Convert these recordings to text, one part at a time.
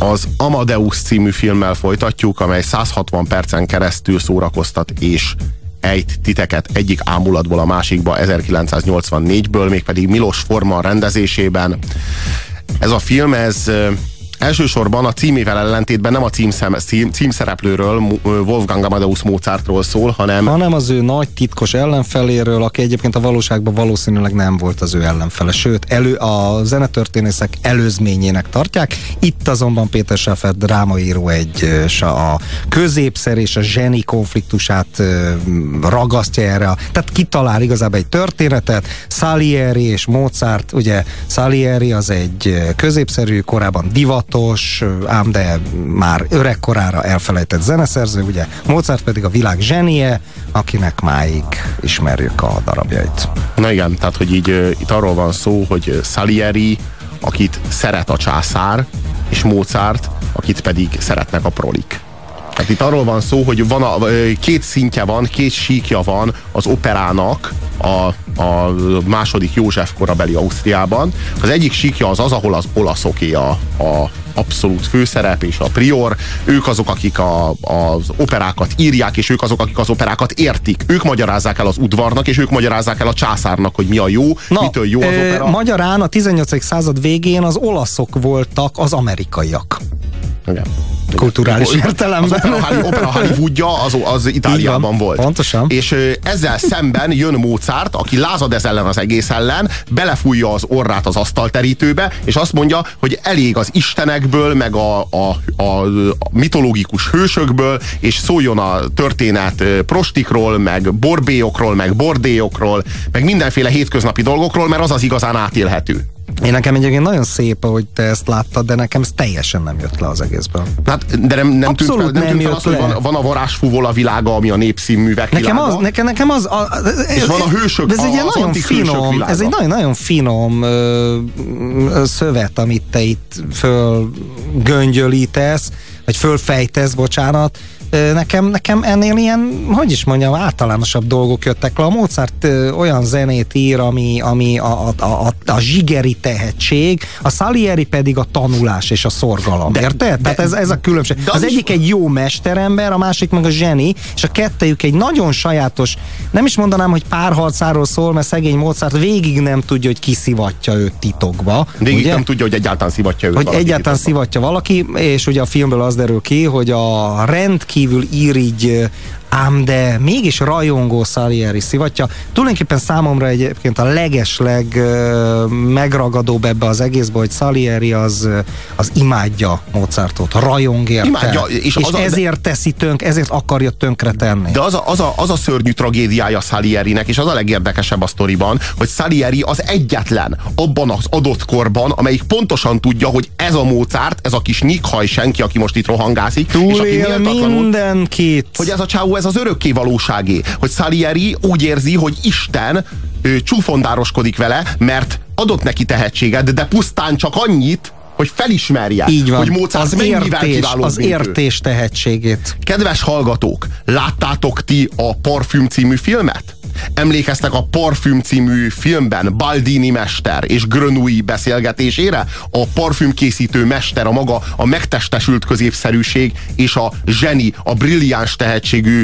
Az Amadeus című filmmel folytatjuk, amely 160 percen keresztül szórakoztat és ejt titeket egyik ámulatból a másikba 1984-ből, mégpedig Milos Forman rendezésében. Ez a film, ez Elsősorban a címével ellentétben nem a címszem, cím, címszereplőről, Wolfgang Amadeus Mozartról szól, hanem... Hanem az ő nagy titkos ellenfeléről, aki egyébként a valóságban valószínűleg nem volt az ő ellenfele. Sőt, elő, a zenetörténészek előzményének tartják. Itt azonban Péter Schaffer drámaíró egy a középszer és a zseni konfliktusát ragasztja erre. Tehát kitalál igazából egy történetet. Salieri és Mozart, ugye Salieri az egy középszerű, korábban divat tudatos, ám de már öregkorára elfelejtett zeneszerző, ugye Mozart pedig a világ zsenie, akinek máig ismerjük a darabjait. Na igen, tehát hogy így itt arról van szó, hogy Salieri, akit szeret a császár, és Mozart, akit pedig szeretnek a prolik. Tehát itt arról van szó, hogy van a, két szintje van, két síkja van az operának a, a második József korabeli Ausztriában. Az egyik síkja az az, ahol az olaszoké a, a abszolút főszerep és a prior. Ők azok, akik a, az operákat írják, és ők azok, akik az operákat értik. Ők magyarázzák el az udvarnak, és ők magyarázzák el a császárnak, hogy mi a jó, Na, mitől jó az opera. Magyarán a 18. század végén az olaszok voltak az amerikaiak. Igen kulturális értelemben. Az opera, opera Hollywoodja az, az Itáliában van, volt. Pontosan. És ezzel szemben jön Mozart, aki lázad ez ellen az egész ellen, belefújja az orrát az asztalterítőbe, és azt mondja, hogy elég az istenekből, meg a, a, a mitológikus hősökből, és szóljon a történet prostikról, meg borbélyokról, meg bordélyokról, meg mindenféle hétköznapi dolgokról, mert az az igazán átélhető. Én nekem egyébként nagyon szép, hogy te ezt láttad, de nekem ez teljesen nem jött le az egészből. Hát, de nem, nem tűnt fel, nem, nem tűnt fel az, hogy van, van a varázsfúvól a világa, ami a népszínművek nekem világa. Az, nekem, nekem az... A, ez, és van a hősök, ez egy a, nagyon finom, Ez egy nagyon-nagyon finom ö, szövet, amit te itt fölgöngyölítesz, vagy fölfejtesz, bocsánat, nekem, nekem ennél ilyen, hogy is mondjam, általánosabb dolgok jöttek le. A Mozart olyan zenét ír, ami, ami a, a, a, a zsigeri tehetség, a Salieri pedig a tanulás és a szorgalom. De, érted? De, Tehát ez, ez a különbség. De az, az egyik is... egy jó mesterember, a másik meg a zseni, és a kettejük egy nagyon sajátos, nem is mondanám, hogy párharcáról szól, mert szegény Mozart végig nem tudja, hogy ki szivatja őt titokba. Végig ugye? nem tudja, hogy egyáltalán szivatja őt Hogy egyáltalán titokba. szivatja valaki, és ugye a filmből az derül ki, hogy a rendkívül rendkívül irigy ám de mégis rajongó Salieri szivatja. Tulajdonképpen számomra egyébként a legesleg megragadóbb ebbe az egészbe, hogy Salieri az, az imádja Mozartot, rajong érte. Imádja, és, és az ezért a, teszi tönk, ezért akarja tönkre tenni. De az a, az, a, az a szörnyű tragédiája Salierinek, és az a legérdekesebb a sztoriban, hogy Salieri az egyetlen abban az adott korban, amelyik pontosan tudja, hogy ez a Mozart, ez a kis nyikhaj senki, aki most itt rohangászik, Túlél és aki mindenkit. Hogy ez a csávó ez az örökké valóságé, hogy Salieri úgy érzi, hogy Isten ő, csúfondároskodik vele, mert adott neki tehetséget, de pusztán csak annyit, hogy felismerje, Így van. hogy Mozart az mennyivel értés, Az értés tehetségét. Kedves hallgatók, láttátok ti a Parfüm című filmet? Emlékeztek a Parfüm című filmben Baldini mester és Grenouille beszélgetésére? A parfümkészítő mester, a maga a megtestesült középszerűség és a zseni, a brilliáns tehetségű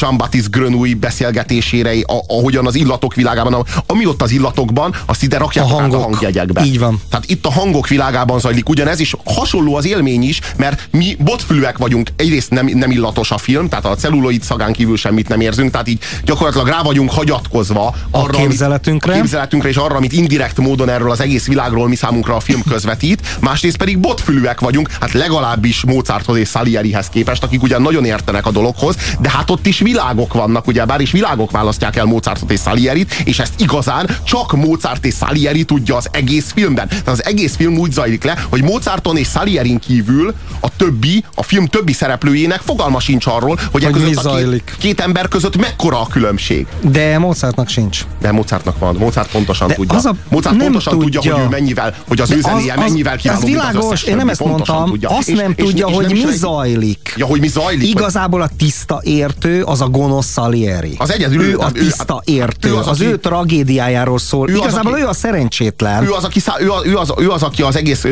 Jean-Baptiste Grenouille beszélgetésére, ahogyan az illatok világában, ami ott az illatokban, azt ide rakják a, hangok. a hangjegyekbe. Így van. Tehát itt a hangok világában zajlik ugyanez, is hasonló az élmény is, mert mi botfülűek vagyunk, egyrészt nem, nem illatos a film, tehát a celluloid szagán kívül semmit nem érzünk, tehát így gyakorlatilag rá vagyunk hagyatkozva arra, a képzeletünkre. Amit, a képzeletünkre és arra, amit indirekt módon erről az egész világról mi számunkra a film közvetít, másrészt pedig botfülűek vagyunk, hát legalábbis Mozarthoz és Salierihez képest, akik ugyan nagyon értenek a dologhoz, de hát ott is világok vannak, ugye, bár is világok választják el Mozartot és Salierit, és ezt igazán csak Mozart és Salieri tudja az egész filmben. Tehát az egész film úgy zajlik le, hogy Mozarton és Salierin kívül a többi, a film többi szereplőjének fogalma sincs arról, hogy, hogy e a két, két ember között mekkora a különbség. De Mozartnak sincs. De Mozartnak van. Mozart pontosan De tudja. Az a, Mozart pontosan tudja. tudja, hogy ő mennyivel, hogy az De ő zenéje az, mennyivel kiváló, Ez világos, én nem ezt mondtam. Tudja. Azt és, nem és, tudja, és, hogy és mi zajlik. Ja, hogy mi zajlik. Igazából a tiszta értő az a gonosz Salieri. Az egyedül. Ő a tiszta értő. Az, az ő tragédiájáról szól. Igazából ő a szerencsétlen. Ő az, aki, ő, az, ő, az, ő az, aki az egész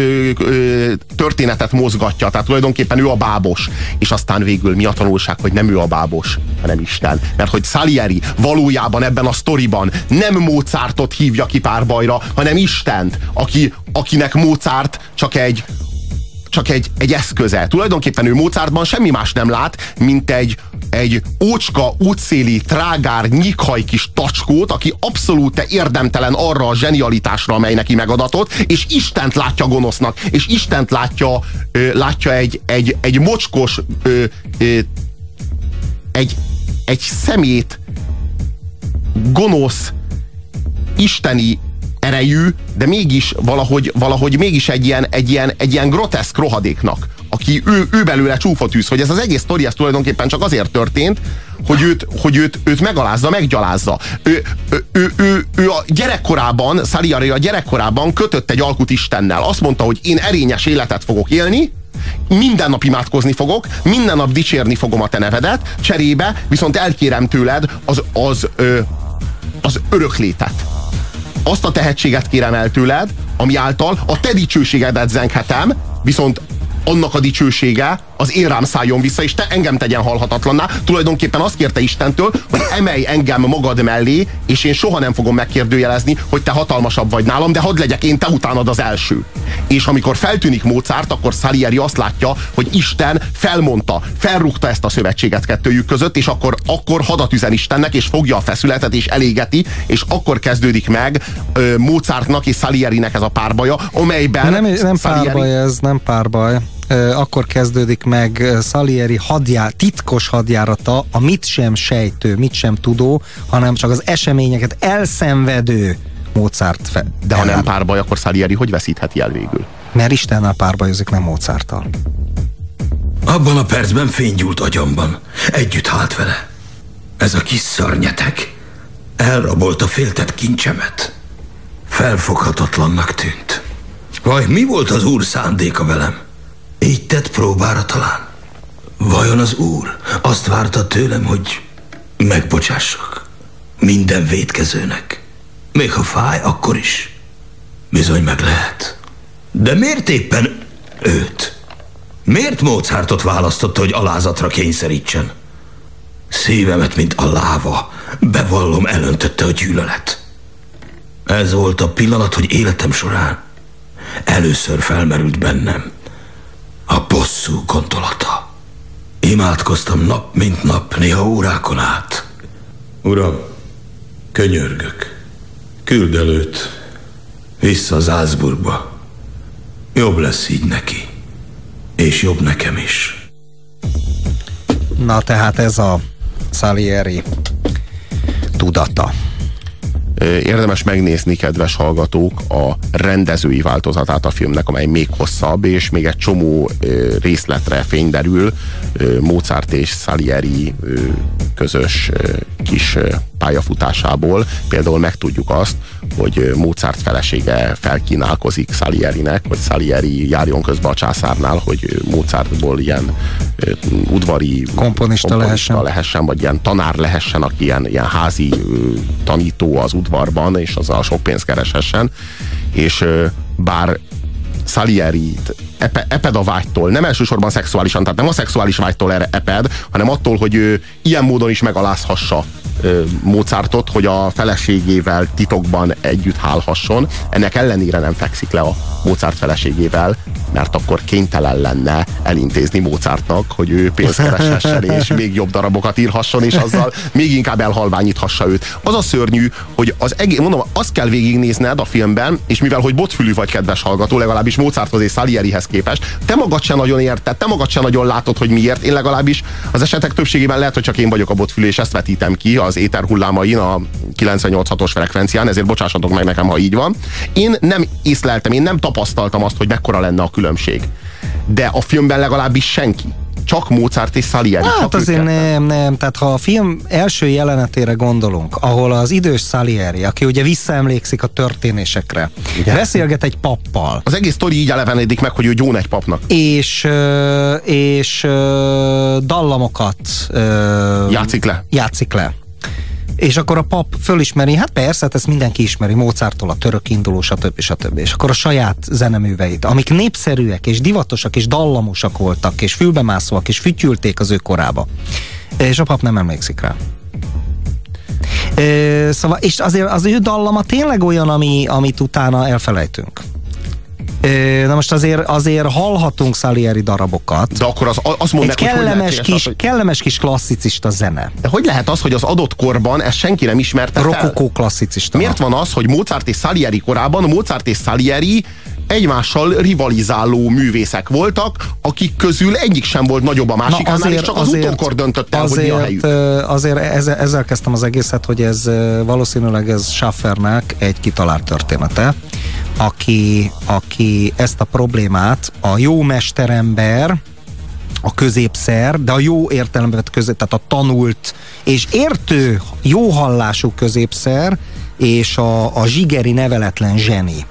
történetet mozgatja, tehát tulajdonképpen ő a bábos. És aztán végül mi a tanulság, hogy nem ő a bábos, hanem Isten. Mert hogy Salieri valójában ebben a sztoriban nem Mozartot hívja ki párbajra, hanem Istent, aki, akinek Mozart csak egy csak egy, egy eszköze. Tulajdonképpen ő Mozartban semmi más nem lát, mint egy, egy ócska, útszéli, trágár, nyikhaj kis tacskót, aki abszolút érdemtelen arra a zsenialitásra, amely neki megadatott, és Istent látja gonosznak, és Istent látja, ö, látja egy, egy, egy mocskos, ö, ö, egy, egy szemét, gonosz, isteni erejű, de mégis valahogy, valahogy mégis egy ilyen, egy, ilyen, egy ilyen groteszk rohadéknak, aki ő, ő belőle csúfotűz, hogy ez az egész sztori ez tulajdonképpen csak azért történt, hogy őt, hogy őt, őt megalázza, meggyalázza. Ő, ő, ő, ő, ő a gyerekkorában, Salieri a gyerekkorában kötött egy alkut Istennel. Azt mondta, hogy én erényes életet fogok élni, minden nap imádkozni fogok, minden nap dicsérni fogom a te nevedet, cserébe viszont elkérem tőled az, az, az, az öröklétet azt a tehetséget kérem el tőled, ami által a te dicsőségedet zenghetem, viszont annak a dicsősége az én rám szálljon vissza, és te engem tegyen halhatatlanná. Tulajdonképpen azt kérte Istentől, hogy emelj engem magad mellé, és én soha nem fogom megkérdőjelezni, hogy te hatalmasabb vagy nálam, de hadd legyek én te utánad az első. És amikor feltűnik Mozart, akkor Salieri azt látja, hogy Isten felmondta, felrúgta ezt a szövetséget kettőjük között, és akkor, akkor hadat üzen Istennek, és fogja a feszületet, és elégeti, és akkor kezdődik meg ö, Mozartnak és Salierinek ez a párbaja, amelyben... Nem, nem Salieri... párbaj ez, nem párbaj akkor kezdődik meg Salieri hadjá, titkos hadjárata, a mit sem sejtő, mit sem tudó, hanem csak az eseményeket elszenvedő Mozart fe. De ha nem párbaj, akkor Salieri hogy veszítheti el végül? Mert Istennel párbajozik, nem Mozarttal. Abban a percben fénygyúlt agyamban. Együtt hált vele. Ez a kis szörnyetek elrabolta féltett kincsemet. Felfoghatatlannak tűnt. Vaj, mi volt az úr szándéka velem? Így tett próbára talán. Vajon az úr azt várta tőlem, hogy megbocsássak minden védkezőnek? Még ha fáj, akkor is. Bizony meg lehet. De miért éppen őt? Miért Mozartot választotta, hogy alázatra kényszerítsen? Szívemet, mint a láva, bevallom, elöntötte a gyűlölet. Ez volt a pillanat, hogy életem során először felmerült bennem, a bosszú gondolata. Imádkoztam nap mint nap, néha órákon át. Uram, könyörgök, küld előtt, vissza az Ázburgba. Jobb lesz így neki, és jobb nekem is. Na tehát ez a Salieri tudata. Érdemes megnézni, kedves hallgatók, a rendezői változatát a filmnek, amely még hosszabb, és még egy csomó részletre fényderül Mozart és Salieri közös kis pályafutásából. Például megtudjuk azt, hogy Mozart felesége felkínálkozik Salierinek, hogy Salieri járjon közbe a császárnál, hogy Mozartból ilyen udvari komponista, komponista lehessen. lehessen, vagy ilyen tanár lehessen, aki ilyen, ilyen házi tanító az udvarban, és azzal sok pénzt kereshessen. És bár Salieri epe, eped a vágytól, nem elsősorban szexuálisan, tehát nem a szexuális vágytól eped, hanem attól, hogy ő ilyen módon is megalázhassa Mozartot, hogy a feleségével titokban együtt hálhasson. Ennek ellenére nem fekszik le a Mozart feleségével, mert akkor kénytelen lenne elintézni Mozartnak, hogy ő pénzt kereshessen, és még jobb darabokat írhasson, és azzal még inkább elhalványíthassa őt. Az a szörnyű, hogy az egész, mondom, azt kell végignézned a filmben, és mivel, hogy botfülű vagy, kedves hallgató, legalábbis Mozarthoz és Salierihez képest, te magad sem nagyon érted, te magad sem nagyon látod, hogy miért. Én legalábbis az esetek többségében lehet, hogy csak én vagyok a botfülű, és ezt vetítem ki az éter hullámain a 98-os frekvencián, ezért bocsássatok meg nekem, ha így van. Én nem észleltem, én nem tapasztaltam azt, hogy mekkora lenne a különbség. De a filmben legalábbis senki csak Mozart és Salieri. Hát azért nem, nem. Tehát ha a film első jelenetére gondolunk, ahol az idős Salieri, aki ugye visszaemlékszik a történésekre, Igen. beszélget egy pappal. Az egész sztori így elevenedik meg, hogy ő gyón egy papnak. És, és dallamokat játszik le. Játszik le És akkor a pap fölismeri, hát persze, hát ezt mindenki ismeri, Mozarttól a török induló, stb. stb. És akkor a saját zeneműveit, amik népszerűek és divatosak és dallamosak voltak, és fülbemászóak, és fütyülték az ő korába. És a pap nem emlékszik rá. Szóval, és azért az ő dallama tényleg olyan, ami, amit utána elfelejtünk. Na most azért, azért hallhatunk Salieri darabokat. De akkor az, azt mondd Egy meg, kellemes, hogy kis, az, hogy... kellemes kis klasszicista zene. De hogy lehet az, hogy az adott korban ezt senki nem ismerte Rokokó klasszicista. Miért van az, hogy Mozart és Salieri korában Mozart és Salieri egymással rivalizáló művészek voltak, akik közül egyik sem volt nagyobb a másikánál, azért, és csak az azért, utókor döntött el, azért, hogy mi a helyük. Azért ezzel, ezzel kezdtem az egészet, hogy ez valószínűleg ez Schaffernek egy kitalált története, aki, aki ezt a problémát a jó mesterember, a középszer, de a jó értelemben közép, tehát a tanult és értő, jó hallású középszer, és a, a zsigeri neveletlen zseni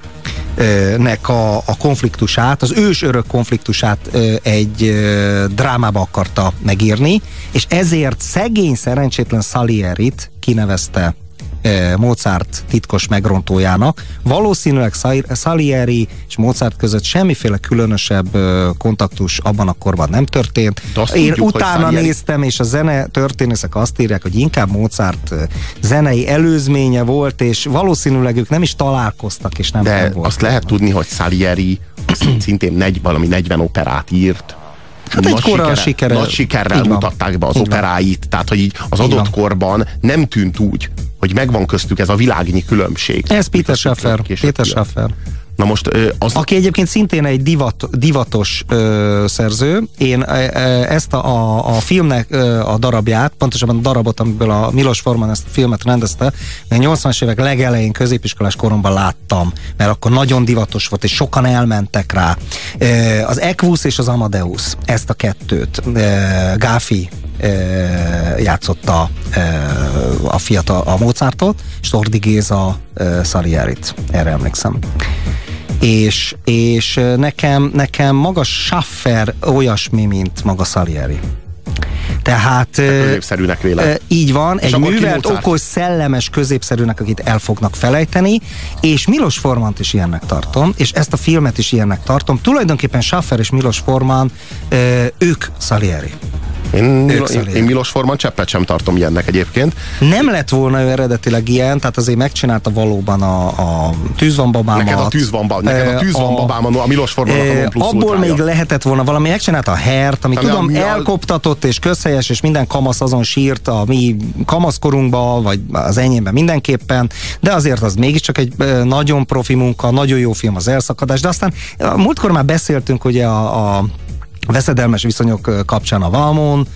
nek a, a konfliktusát, az ős örök konfliktusát egy drámába akarta megírni, és ezért szegény, szerencsétlen Salierit kinevezte Mozart titkos megrontójának. Valószínűleg Salieri és Mozart között semmiféle különösebb kontaktus abban a korban nem történt. Én tudjuk, utána néztem, és a zene történészek azt írják, hogy inkább Mozart zenei előzménye volt, és valószínűleg ők nem is találkoztak, és nem, De nem volt. azt lehet tudni, hogy Salieri szintén negy, valami 40 operát írt, Hát nagy, sikere, sikere, nagy sikerrel mutatták be az így operáit, van. tehát hogy így az így adott van. korban nem tűnt úgy, hogy megvan köztük ez a világnyi különbség. Ez Peter Schaffer. Peter Schaffer. Na most az... Aki egyébként szintén egy divat, divatos ö, szerző. Én ezt a, a, a filmnek ö, a darabját, pontosabban a darabot, amiből a Milos Forman ezt a filmet rendezte, én 80-as évek legelején középiskolás koromban láttam, mert akkor nagyon divatos volt, és sokan elmentek rá. Ö, az Equus és az Amadeus, ezt a kettőt ö, Gáfi játszotta a fiatal a Mozartot, és Tordi Géza Salierit, erre emlékszem és, és nekem, nekem maga Schaffer olyasmi, mint maga Salieri. Tehát középszerűnek vélem. Így van, és egy művelt, okos, szellemes középszerűnek, akit el fognak felejteni, és Milos Formant is ilyennek tartom, és ezt a filmet is ilyennek tartom. Tulajdonképpen Schaffer és Milos Forman, ők Salieri. Én, én, én Milos Forman cseppet sem tartom ilyennek egyébként. Nem lett volna ő eredetileg ilyen, tehát azért megcsinálta valóban a, a tűz van babámat. Neked a tűz van, ba, neked a, tűz van babám, a, a Milos Formannak a plusz Abból ultrája. még lehetett volna valami, megcsinálta a hert, ami tudom, a, elkoptatott és közhelyes, és minden kamasz azon sírt a mi kamaszkorunkba, vagy az enyémben mindenképpen, de azért az mégiscsak egy nagyon profi munka, nagyon jó film az elszakadás, de aztán múltkor már beszéltünk ugye a, a veszedelmes viszonyok kapcsán a Valmon,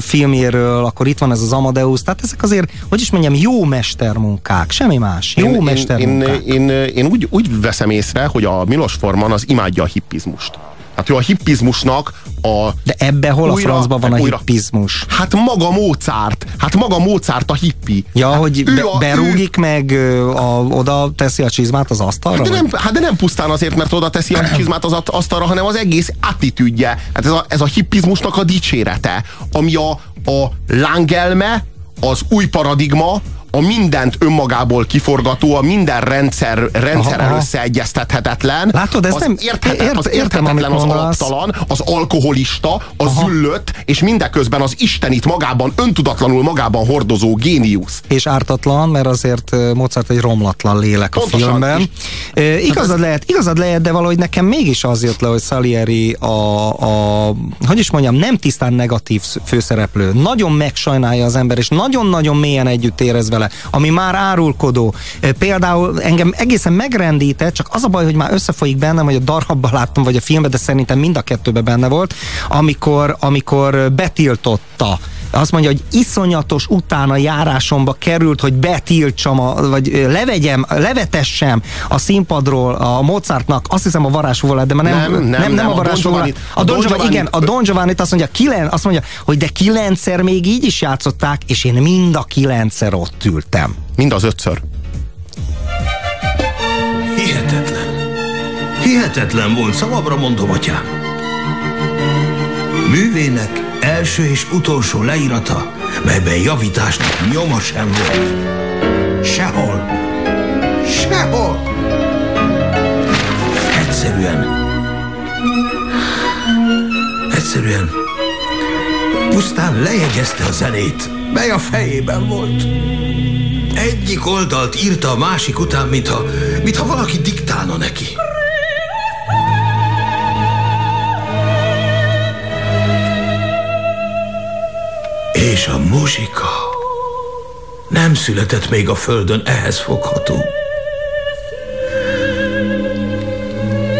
filmjéről, akkor itt van ez az Amadeus, tehát ezek azért, hogy is mondjam, jó mestermunkák, semmi más, jó én, mestermunkák. Én, én, én úgy, úgy veszem észre, hogy a Milos Forman az imádja a hippizmust. Hát ő a hippizmusnak a... De ebbe hol újra, a francban van a újra, hippizmus? Hát maga Mozart. Hát maga Mozart a hippi. Ja, hát hogy be, a, berúgik ő... meg, a, oda teszi a csizmát az asztalra? Hát de, nem, hát de nem pusztán azért, mert oda teszi a csizmát az asztalra, hanem az egész attitűdje. Hát ez a, ez a hippizmusnak a dicsérete, ami a, a lángelme, az új paradigma, a mindent önmagából kiforgató, a minden rendszer, rendszerrel aha, összeegyeztethetetlen. Látod, ez az nem érthet, ért, az érthetetlen, az alaptalan, az alkoholista, az aha. züllött, és mindeközben az Istenit magában, öntudatlanul magában hordozó géniusz. És ártatlan, mert azért Mozart egy romlatlan lélek Pontosan, a filmben. E, igazad, ez... lehet, igazad lehet, de valahogy nekem mégis az jött le, hogy Salieri a, a hogy is mondjam, nem tisztán negatív főszereplő. Nagyon megsajnálja az ember, és nagyon-nagyon mélyen együtt érez vele ami már árulkodó. Például engem egészen megrendített, csak az a baj, hogy már összefolyik bennem, hogy a darabban láttam, vagy a filmben, de szerintem mind a kettőben benne volt, amikor, amikor betiltotta azt mondja, hogy iszonyatos utána járásomba került, hogy betiltsam, a, vagy levegyem, levetessem a színpadról a Mozartnak, azt hiszem a varázsfúvolát, de már nem, nem, nem, nem, nem, nem a varázsfúvolát. A, a Don Giovanni, igen, a Don Giovanni azt mondja, kilen, azt mondja, hogy de kilencszer még így is játszották, és én mind a kilencszer ott ültem. Mind az ötször. Hihetetlen. Hihetetlen volt, szavabra mondom, atyám. Művének első és utolsó leírata melyben javításnak nyoma sem volt. Sehol. Sehol. Egyszerűen. Egyszerűen. Pusztán lejegyezte a zenét, mely a fejében volt. Egyik oldalt írta a másik után, mintha, mintha valaki diktálna neki. És a muzsika nem született még a földön ehhez fogható.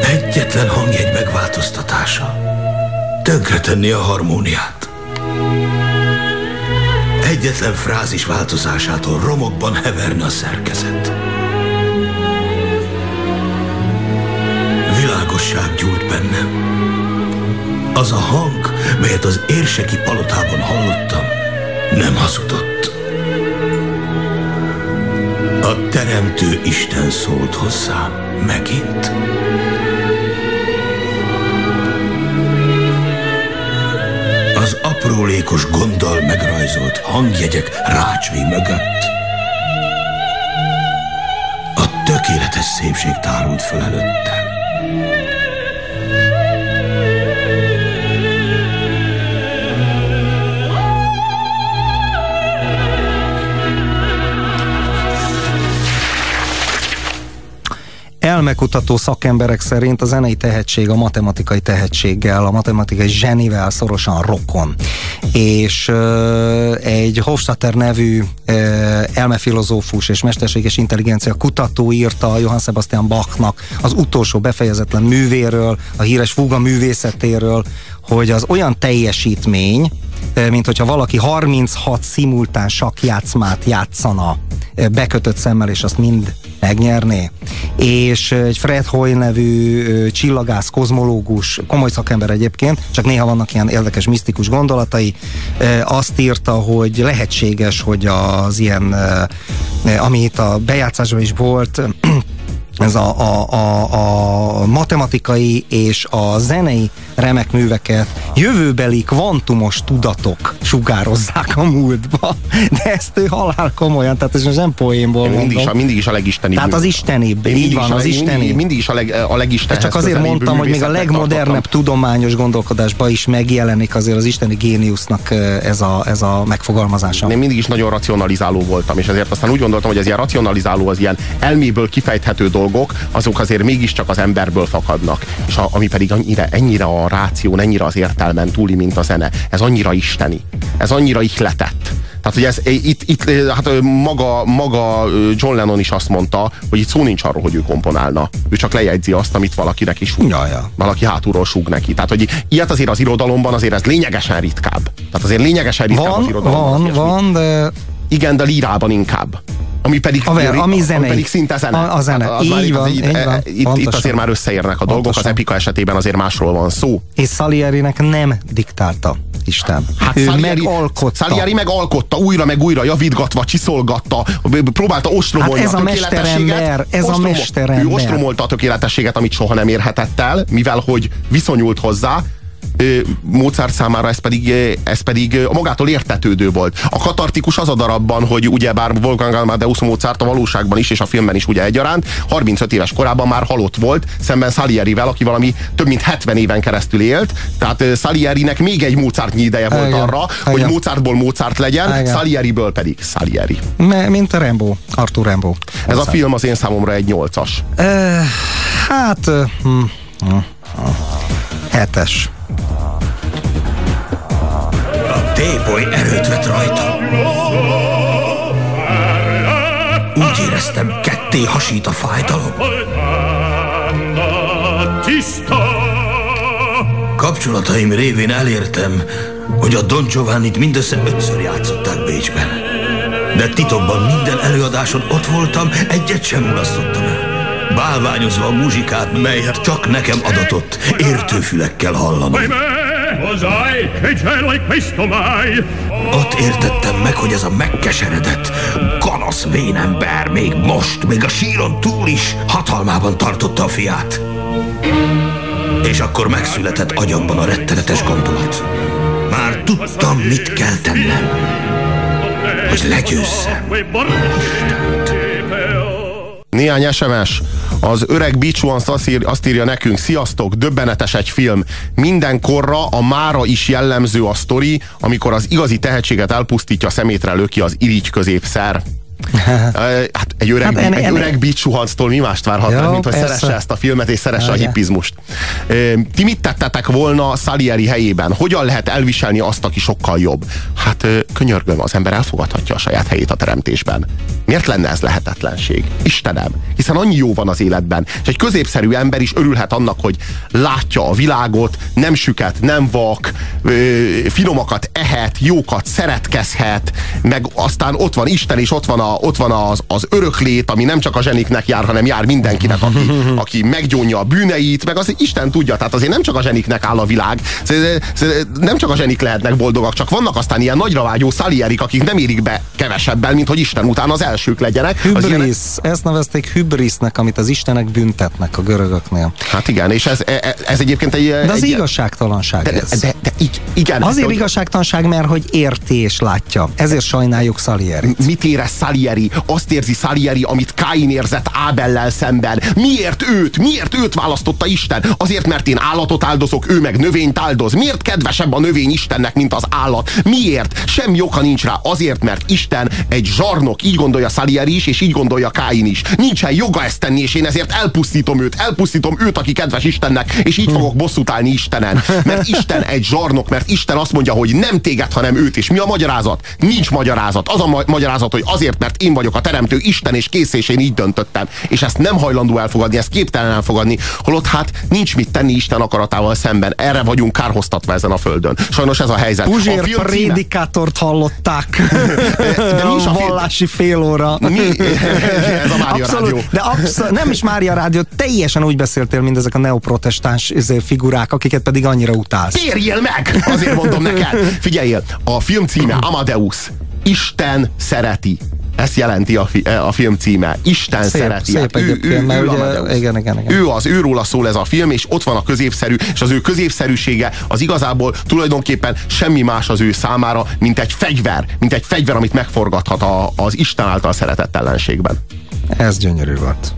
Egyetlen hangjegy megváltoztatása tönkretenni a harmóniát. Egyetlen frázis változásától romokban heverne a szerkezet. Világosság gyújt bennem. Az a hang, melyet az érseki palotában hallottam, nem hazudott. A teremtő Isten szólt hozzám megint. Az aprólékos gonddal megrajzolt hangjegyek rácsai mögött a tökéletes szépség tárult föl előttem. Elmekutató szakemberek szerint a zenei tehetség a matematikai tehetséggel, a matematikai zsenivel szorosan rokon. És egy Hofstadter nevű elmefilozófus és mesterséges intelligencia kutató írta Johann Sebastian Bachnak az utolsó befejezetlen művéről, a híres fuga művészetéről, hogy az olyan teljesítmény, mint hogyha valaki 36 szimultán sakjátszmát játszana bekötött szemmel, és azt mind megnyerné. És egy Fred Hoy nevű csillagász, kozmológus, komoly szakember egyébként, csak néha vannak ilyen érdekes, misztikus gondolatai, azt írta, hogy lehetséges, hogy az ilyen, ami itt a bejátszásban is volt, ez a, a, a, a matematikai és a zenei remek műveket jövőbeli kvantumos tudatok sugározzák a múltba. De ezt ő halál komolyan, tehát ez most nem poénból mindig is, a, mindig is a legistenibb. Tehát az istenibb, így van, az istenibb. Mindig, mindig is a, leg, a legistenhez Csak azért mondtam, hogy még a legmodernebb tartottam. tudományos gondolkodásban is megjelenik azért az isteni géniusznak ez a, ez a megfogalmazása. Én mindig is nagyon racionalizáló voltam, és ezért aztán úgy gondoltam, hogy ez ilyen racionalizáló, az ilyen elméből kifejthető dolgok, azok azért mégiscsak az emberből fakadnak. És a, ami pedig annyira, ennyire a a ráció ennyire az értelmen túli, mint a zene. Ez annyira isteni. Ez annyira ihletett. Tehát, hogy ez itt, itt hát maga, maga John Lennon is azt mondta, hogy itt szó nincs arról, hogy ő komponálna. Ő csak lejegyzi azt, amit valakinek is súg. Ja, ja. Valaki hátulról súg neki. Tehát, hogy ilyet azért az irodalomban azért ez lényegesen ritkább. Tehát azért lényegesen ritkább van, az irodalomban. Van, van, de... Igen, de lírában inkább ami pedig, a ver, ami zenei. Ami pedig szinte zene. A, a zene. Az így, van, így, így van. Itt, itt azért már összeérnek a dolgok, Pontosan. az epika esetében azért másról van szó. És Salierinek nem diktálta Isten. Hát ő Salieri, megalkotta. Salieri megalkotta, újra meg újra javítgatva, csiszolgatta, próbálta ostromolni hát ez a, a mesterember, ez a mesterember. Ő ostromolta a tökéletességet, amit soha nem érhetett el, mivel hogy viszonyult hozzá, Mozart számára ez pedig, ez pedig a magától értetődő volt. A katartikus az a darabban, hogy ugye bár Wolfgang Amadeus Mozart a valóságban is és a filmben is ugye egyaránt, 35 éves korában már halott volt, szemben Salierivel, aki valami több mint 70 éven keresztül élt, tehát Salierinek még egy Mozartnyi ideje volt Igen. arra, Igen. hogy Mozartból Mozart legyen, Igen. Salieriből pedig Salieri. M- mint a Rambo, Arthur Rambo. Ez Mozart. a film az én számomra egy nyolcas. Uh, hát... Uh, hm, hm, hm. Hetes. Téboly erőt vett rajta. Úgy éreztem, ketté hasít a fájdalom. Kapcsolataim révén elértem, hogy a Don Giovanni-t mindössze ötször játszották Bécsben. De titokban minden előadáson ott voltam, egyet sem mulasztottam el. Bálványozva a muzsikát, melyet csak nekem adatott, értőfülekkel hallanom. Ott értettem meg, hogy ez a megkeseredett, gonosz vénember még most, még a síron túl is hatalmában tartotta a fiát. És akkor megszületett agyamban a rettenetes gondolat. Már tudtam, mit kell tennem. hogy legyőzzem. Néhány SMS. Az öreg Bicsú azt, ír, azt írja nekünk, sziasztok, döbbenetes egy film. Mindenkorra a mára is jellemző a sztori, amikor az igazi tehetséget elpusztítja, szemétre löki az irigy középszer. Hát egy öreg, hát egy öreg beat suhanctól mi mást várhatnánk, mint hogy persze. szeresse ezt a filmet és szeresse ja, a hippizmust. Ti mit tettetek volna Salieri helyében? Hogyan lehet elviselni azt, aki sokkal jobb? Hát könyörgöm, az ember elfogadhatja a saját helyét a teremtésben. Miért lenne ez lehetetlenség? Istenem, hiszen annyi jó van az életben. És egy középszerű ember is örülhet annak, hogy látja a világot, nem süket, nem vak, finomakat ehet, jókat szeretkezhet, meg aztán ott van Isten, és ott van a ott van az, az öröklét, ami nem csak a zseniknek jár, hanem jár mindenkinek, aki, aki meggyónja a bűneit, meg az Isten tudja, tehát azért nem csak a zseniknek áll a világ, nem csak a zsenik lehetnek boldogak, csak vannak aztán ilyen nagyra vágyó szalierik, akik nem érik be kevesebben, mint hogy Isten után az elsők legyenek. Hübris, ilyen... ezt nevezték hübrisnek, amit az istenek büntetnek a görögöknél. Hát igen, és ez, ez, ez egyébként egy... De az egy, igazságtalanság de, ez. De, de, de, igen. Azért hogy... igazságtalanság, mert hogy érti és látja. Ezért sajnáljuk Salierit. Mit érez Salieri? Azt érzi Salieri, amit Kain érzett Ábellel szemben. Miért őt? Miért őt választotta Isten? Azért, mert én állatot áldozok, ő meg növényt áldoz. Miért kedvesebb a növény Istennek, mint az állat? Miért? Semmi oka nincs rá. Azért, mert Isten egy zsarnok, így gondolja Salieri is, és így gondolja Kain is. Nincsen joga ezt tenni, és én ezért elpusztítom őt. Elpusztítom őt, aki kedves Istennek, és így fogok bosszút állni Istenen. Mert Isten egy zsarnok, mert Isten azt mondja, hogy nem téged, hanem őt. És mi a magyarázat? Nincs magyarázat. Az a ma magyarázat, hogy azért, mert én vagyok a teremtő Isten, és kész, és én így döntöttem. És ezt nem hajlandó elfogadni, ezt képtelen elfogadni, holott hát nincs mit tenni Isten akaratával szemben. Erre vagyunk kárhoztatva ezen a földön. Sajnos ez a helyzet. Puzsér a prédikátort hallották. De mi is a vallási fél óra. Mi? Ez a Mária abszolút, Rádió. De abszolút, nem is Mária Rádió, teljesen úgy beszéltél, mint ezek a neoprotestáns izé, figurák, akiket pedig annyira utálsz. Térjél meg! Azért mondom neked. Figyeljél, a film címe Amadeus. Isten szereti. Ezt jelenti a, fi, a film címe. Isten szép, szereti. Szép hát ő, ő, ő, mert ugye, igen, igen, igen. ő az, őróla szól ez a film, és ott van a középszerű, és az ő középszerűsége az igazából tulajdonképpen semmi más az ő számára, mint egy fegyver, mint egy fegyver, amit megforgathat a, az Isten által szeretett ellenségben. Ez gyönyörű volt.